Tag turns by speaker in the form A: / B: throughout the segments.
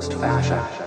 A: Post fashion.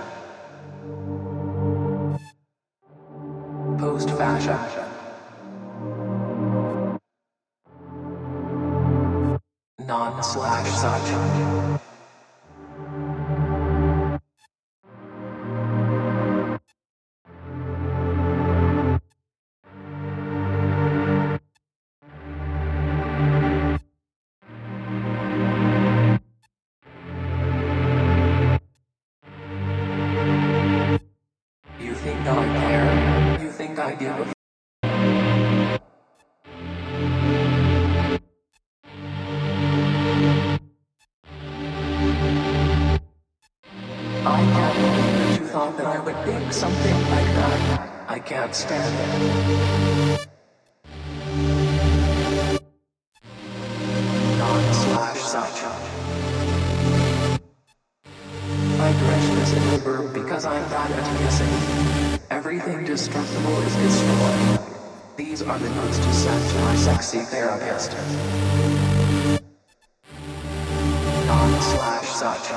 A: Slash.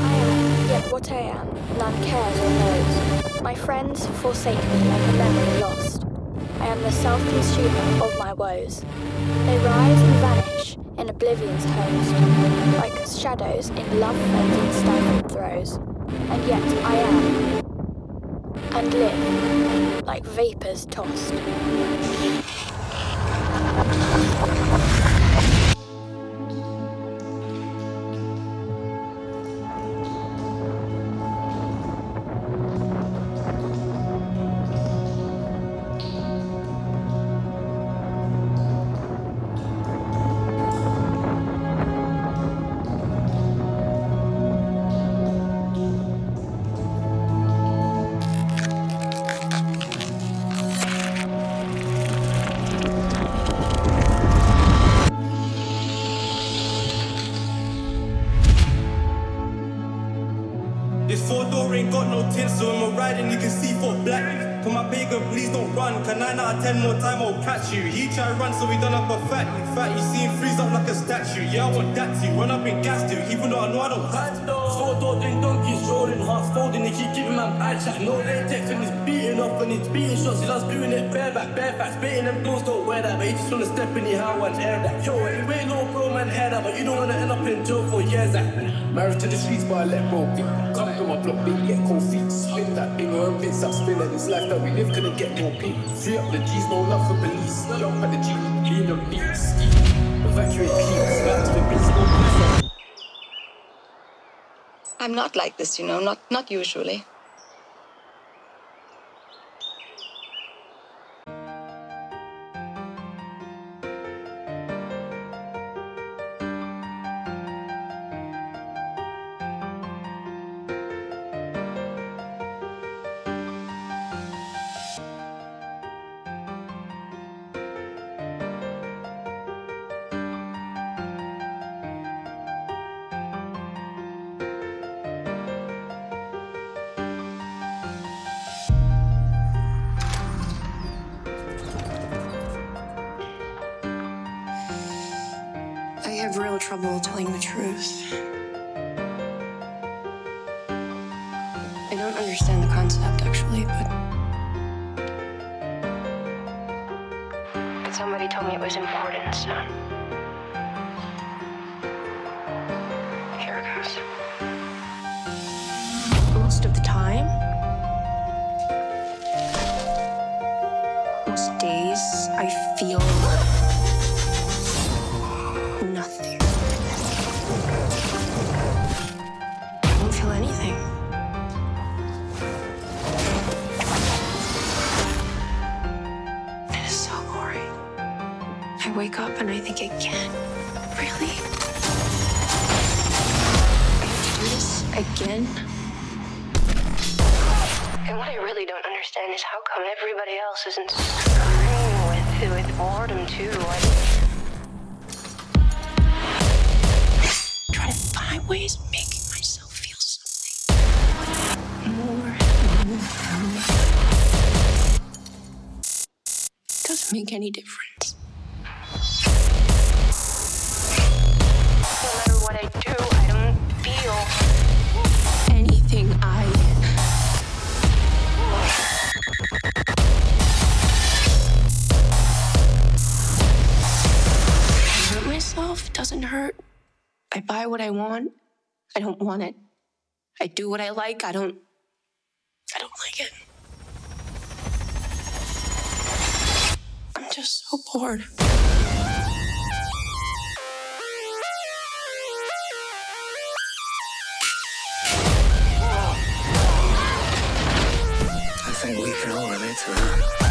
A: I
B: am, yet what I am, none cares or knows. My friends forsake me like a memory lost. I am the self-consumer of my woes. They rise and vanish in oblivion's host, like shadows in love-frenzied stifled throes. And yet I am, and live, like vapors tossed.
C: Cause 9 10 more time I'll catch you. He try run, so we done up a fat. You fat, you see him freeze up like a statue. Yeah, I want that too. Run up in gas too, even though I know I don't have to.
D: Four door then donkeys rolling, half folding, they keep giving man bad chat. No latex and he's beating off and he's beating shots, he loves doing it bareback, bareback, spitting them clothes, don't wear that, but he just wanna step in your hand and air that. Yo, anyway, little bro, man, hair that, but you don't wanna end up in jail for years. That marriage to the streets, but I let bro be. Come to my block, big, get cold feet, spin that spinning. This life that we live couldn't get more peak. Free up the G's, no love for police. The G, beats. Evacuate keys, back to the.
E: I'm not like this, you know, not not usually.
F: Trouble telling the truth. I don't understand the concept actually, but. But somebody told me it was important. I want. I don't want it. I do what I like. I don't. I don't like it. I'm just so bored.
G: I think we can all relate to that.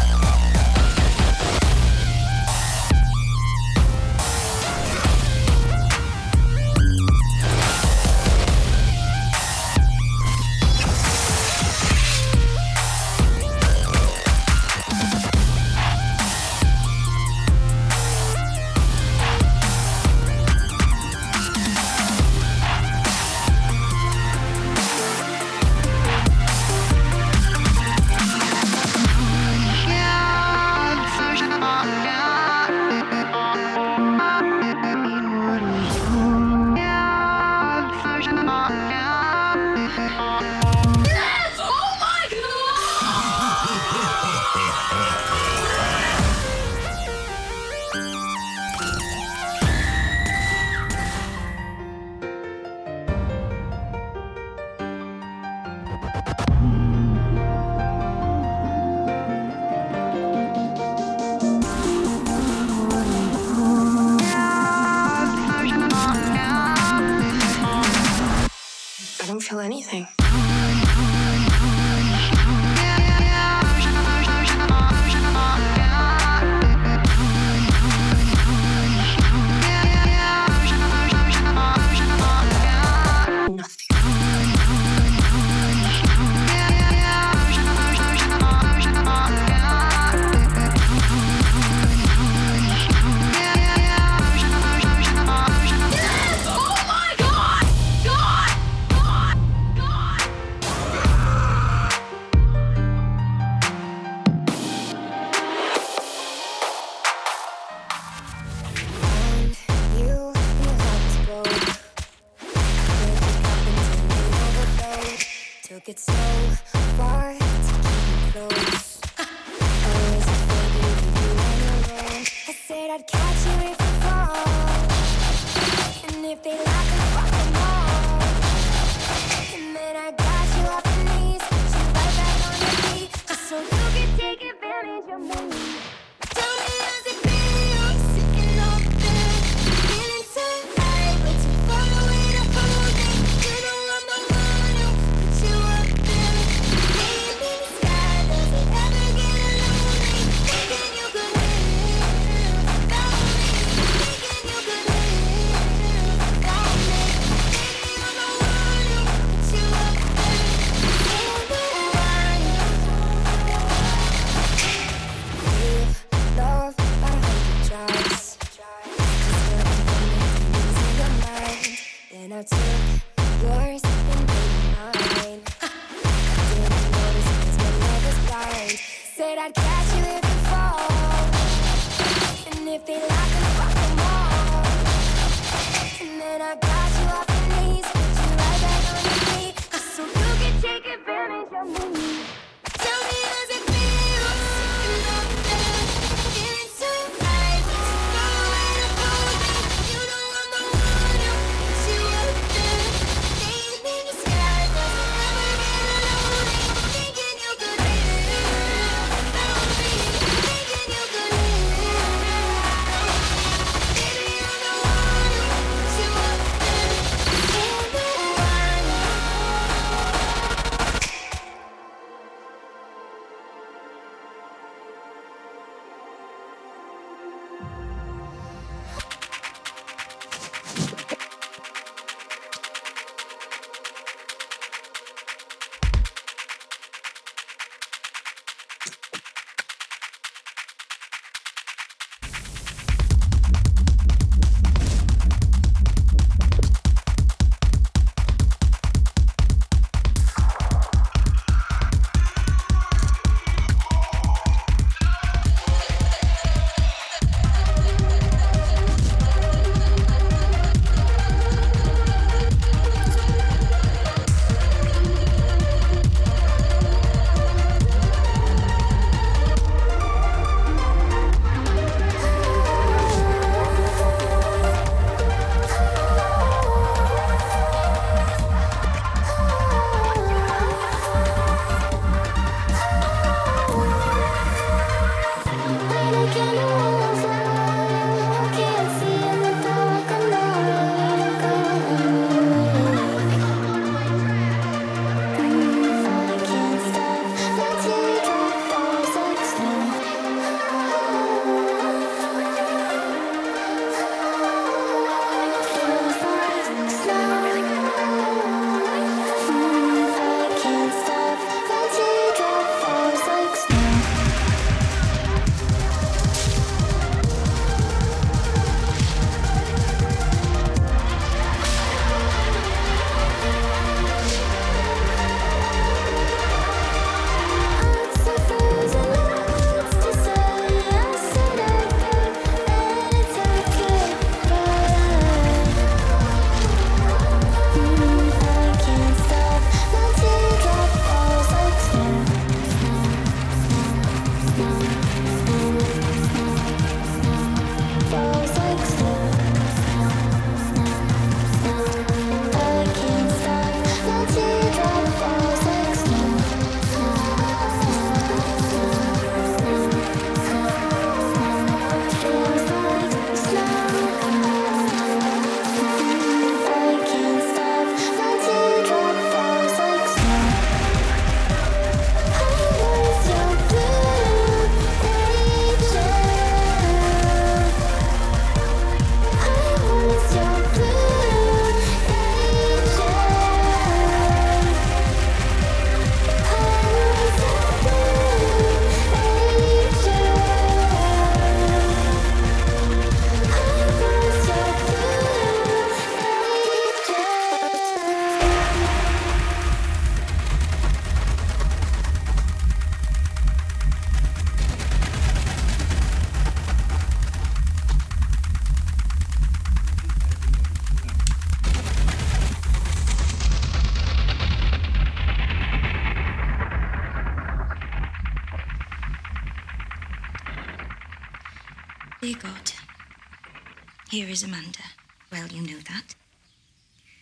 F: Here is Amanda. Well, you know that.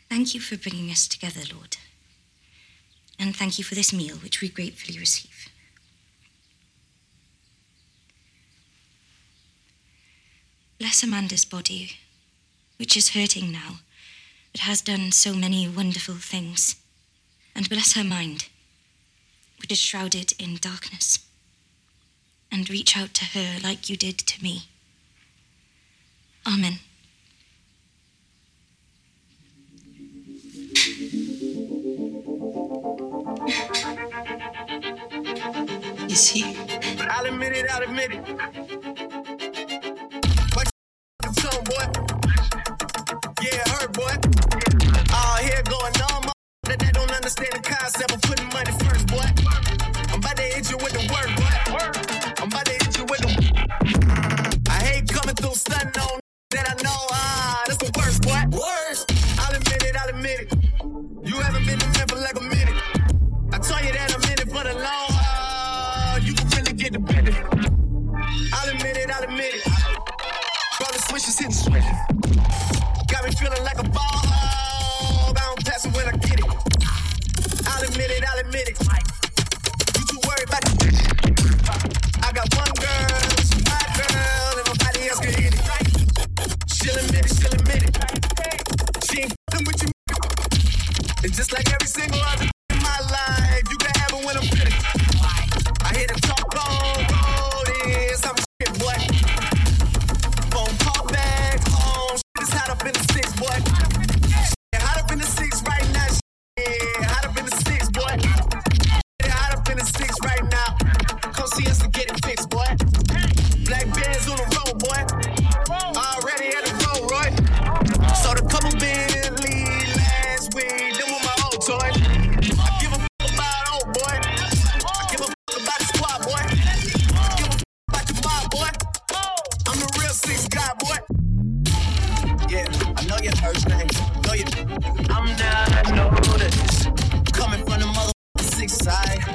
F: Thank you for bringing us together, Lord. And thank you for this meal, which we gratefully receive. Bless Amanda's body, which is hurting now, but has done so many wonderful things. And bless her mind, which is shrouded in darkness. And reach out to her like you did to me. Amen.
D: Is he?
H: I'll admit it, I'll admit it. What you tongue, boy? Yeah, it boy. All here going on, my that they don't understand the concept of putting money first, boy. I'm about to hit you with the word, boy. I'm about to hit you with the. I hate coming through on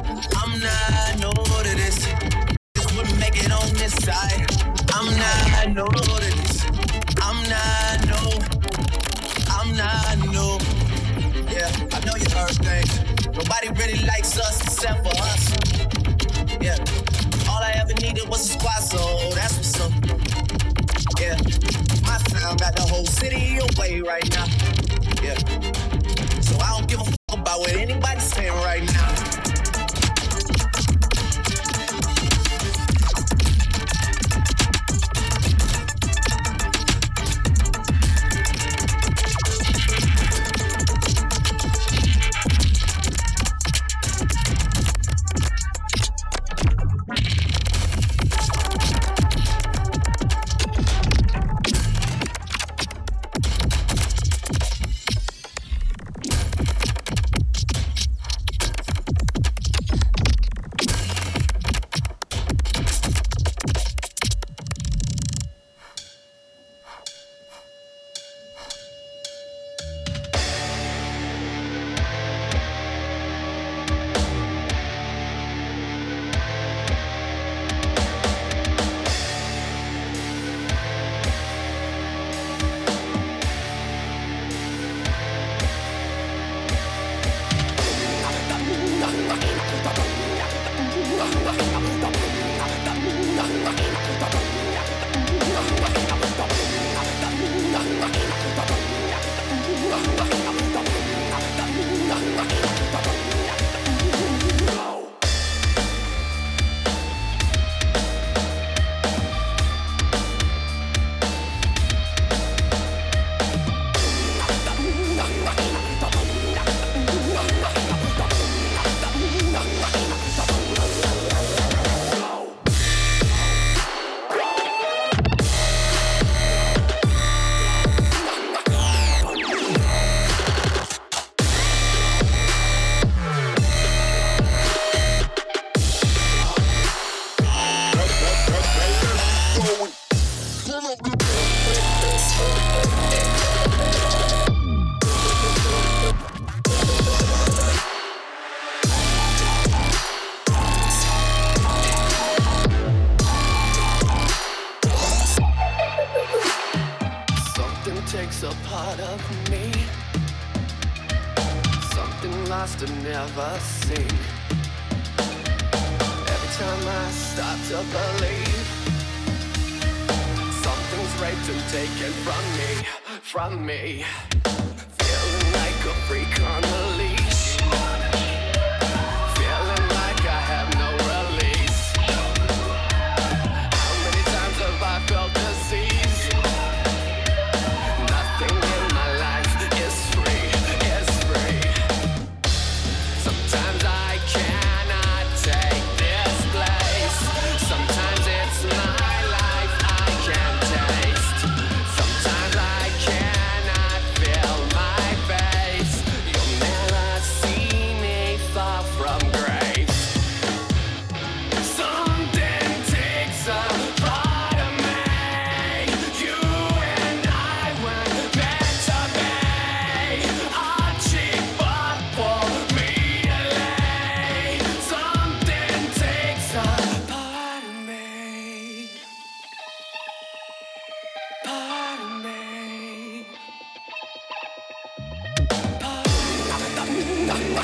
H: I'm not new to this. Just wouldn't make it on this side. I'm not new to this. I'm not new. I'm not new. Yeah, I know you heard things. Nobody really likes us except for us. Yeah, all I ever needed was a squad, so that's what's up. Yeah, my sound got the whole city away right now. Yeah, so I don't give a fuck about what anybody's saying right now.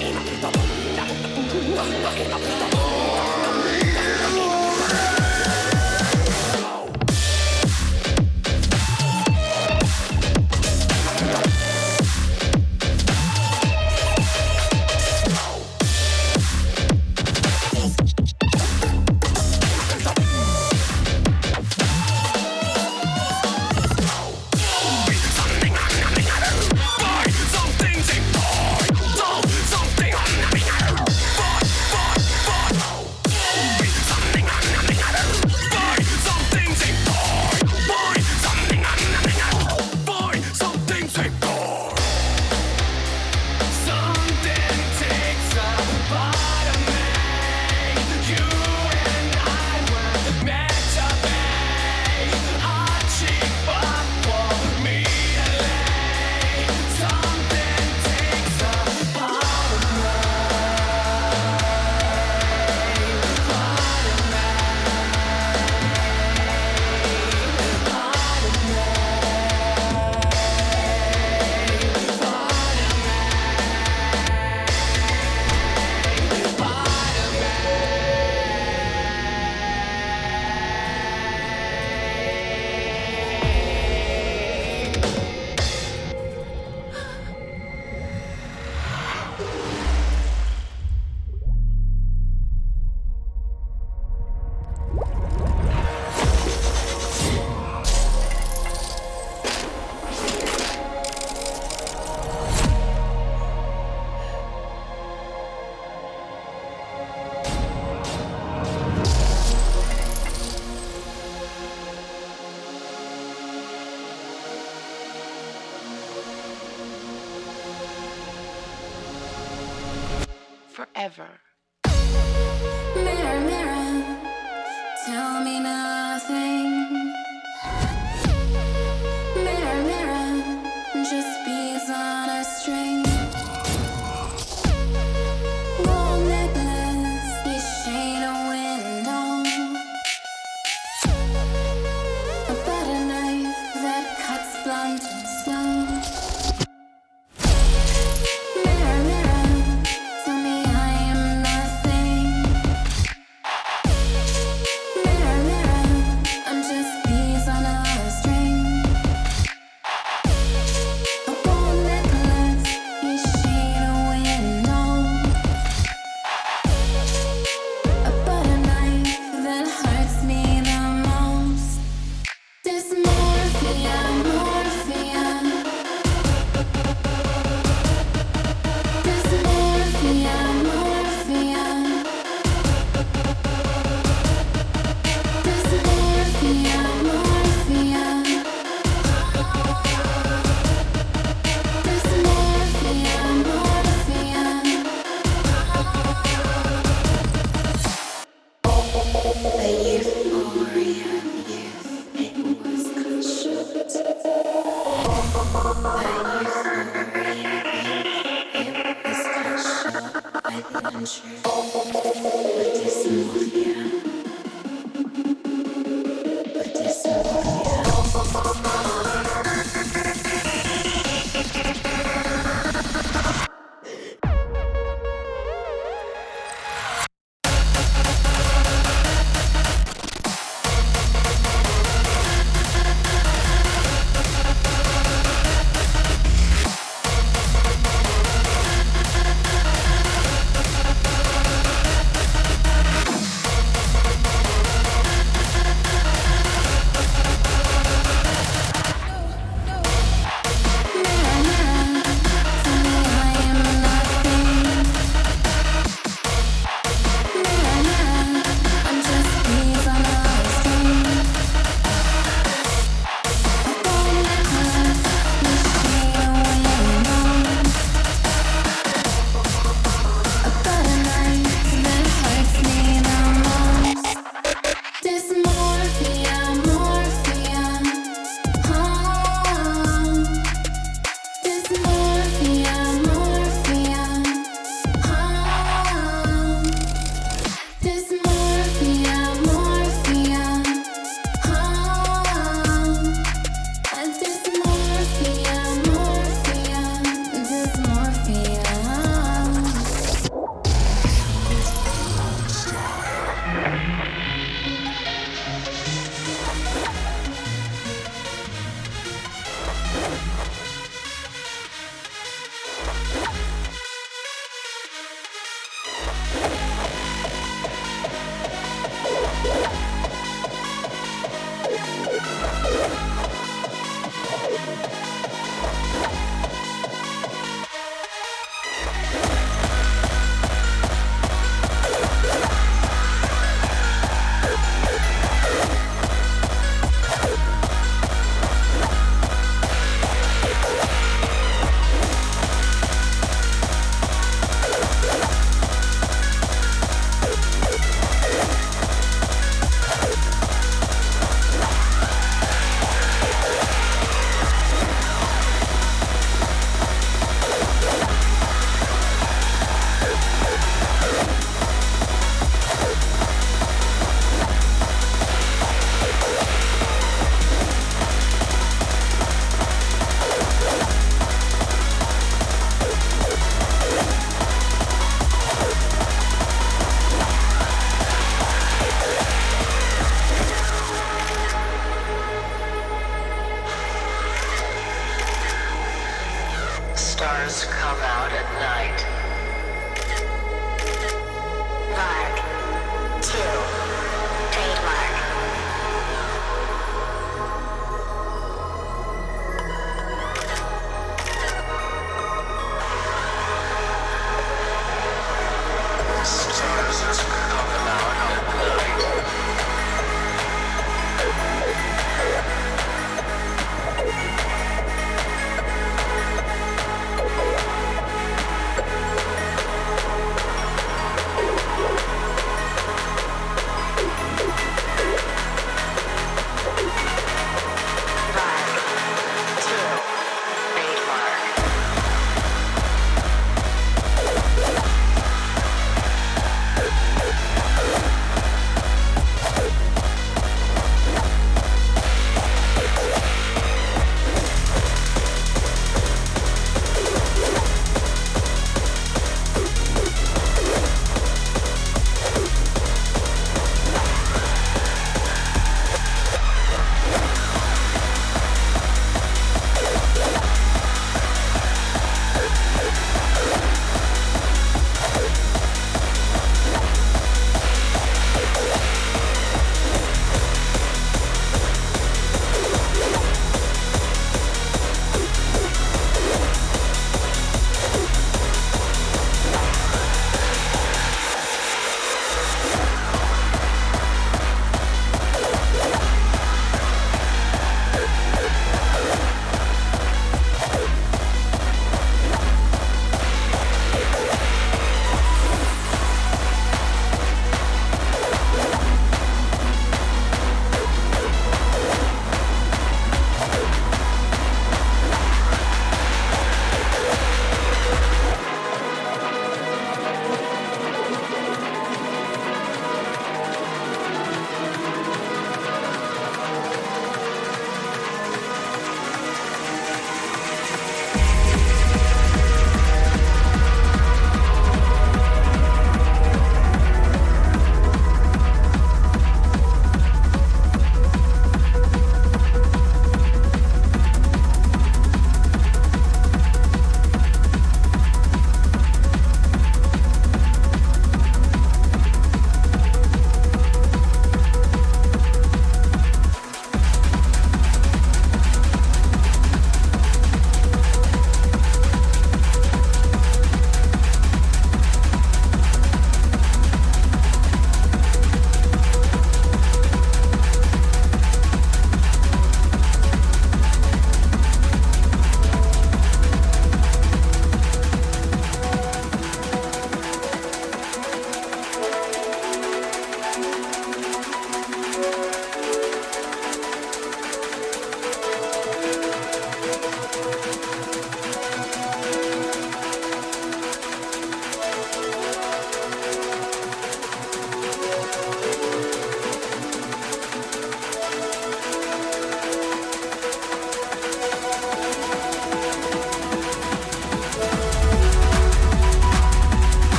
I: Something
G: Forever.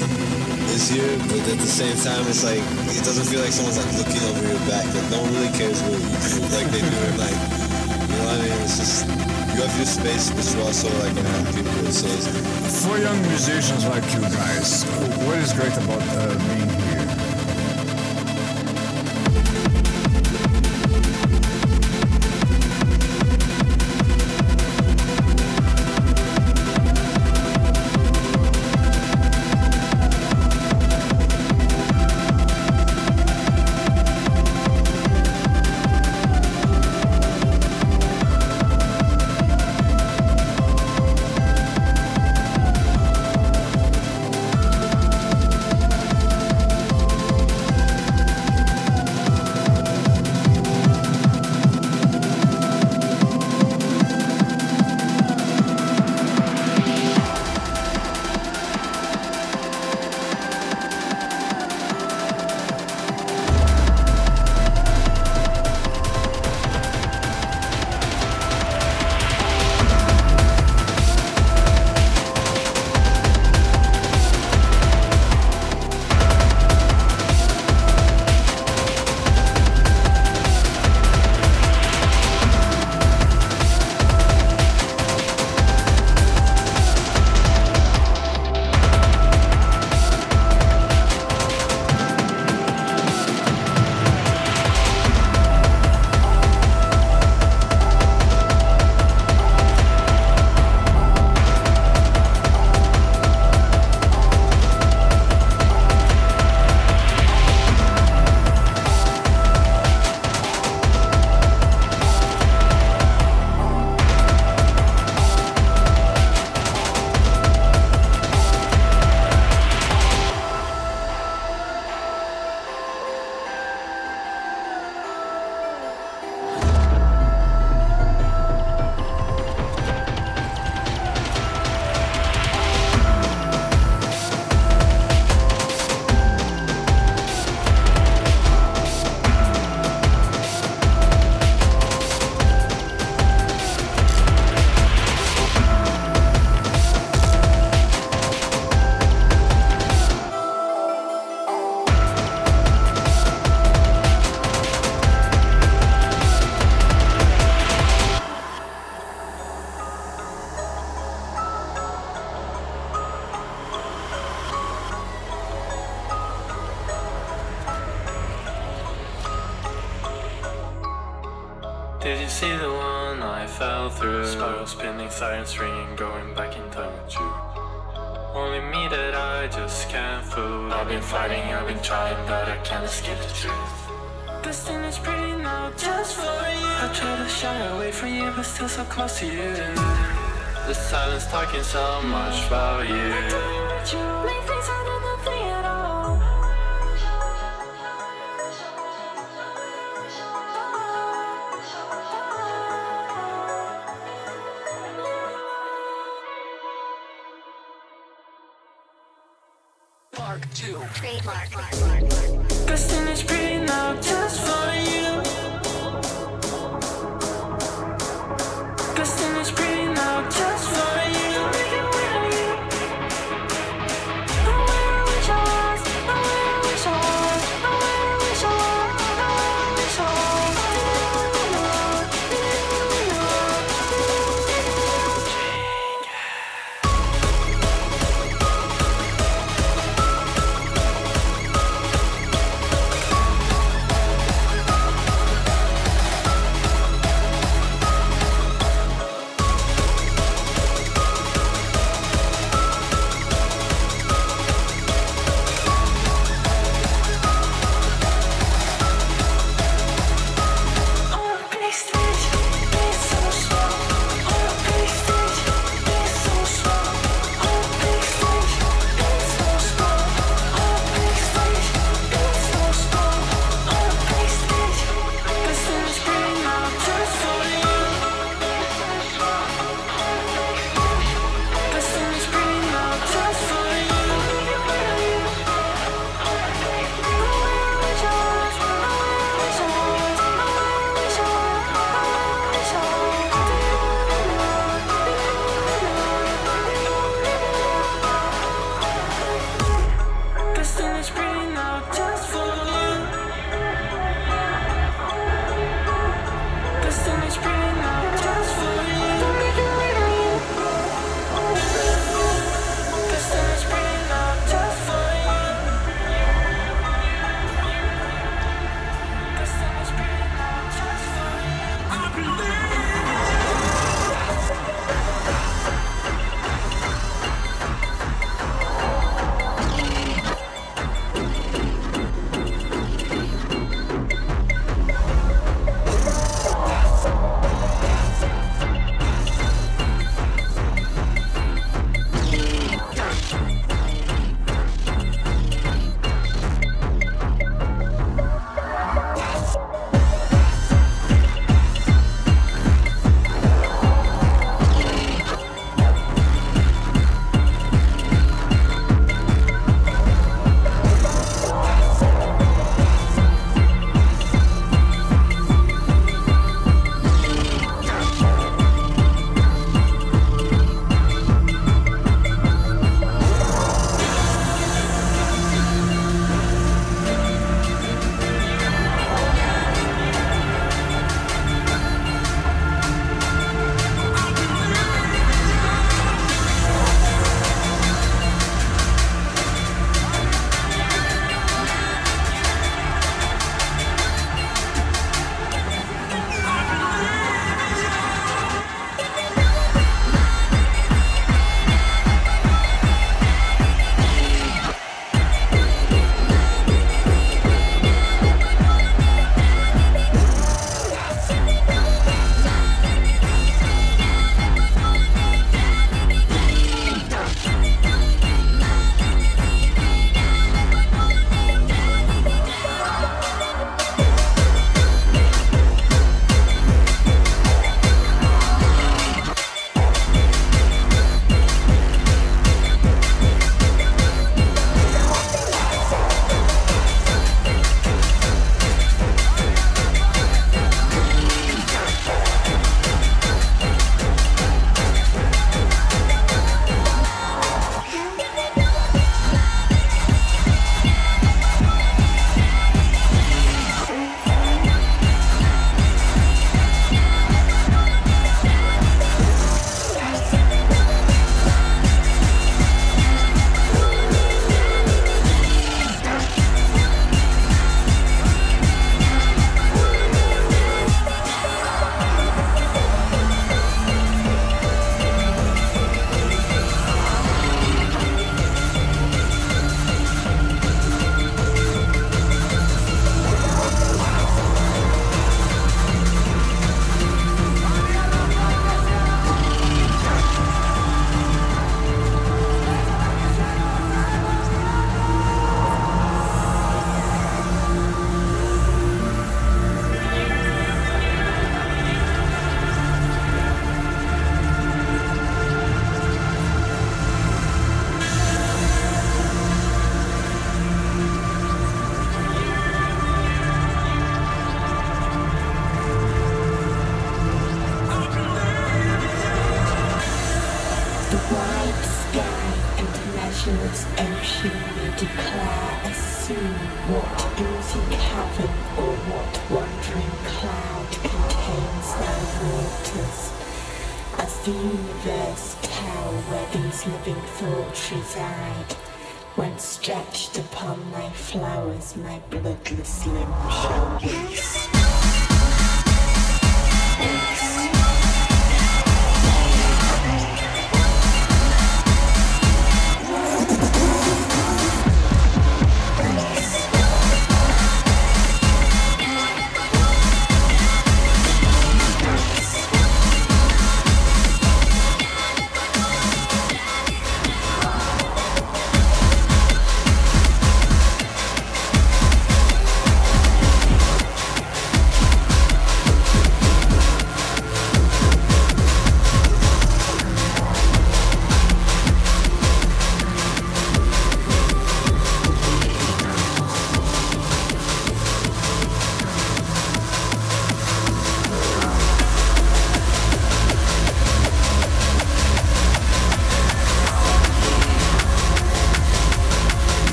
J: In any city is here, but at the same time, it's like it doesn't feel like someone's like looking over your back. Like no one really cares what you do, like they do at night. You know what I mean? It's just you have your space, but you're also like around people. So
K: For young musicians like you guys, what is great about uh, being
A: 2.
L: Trademark.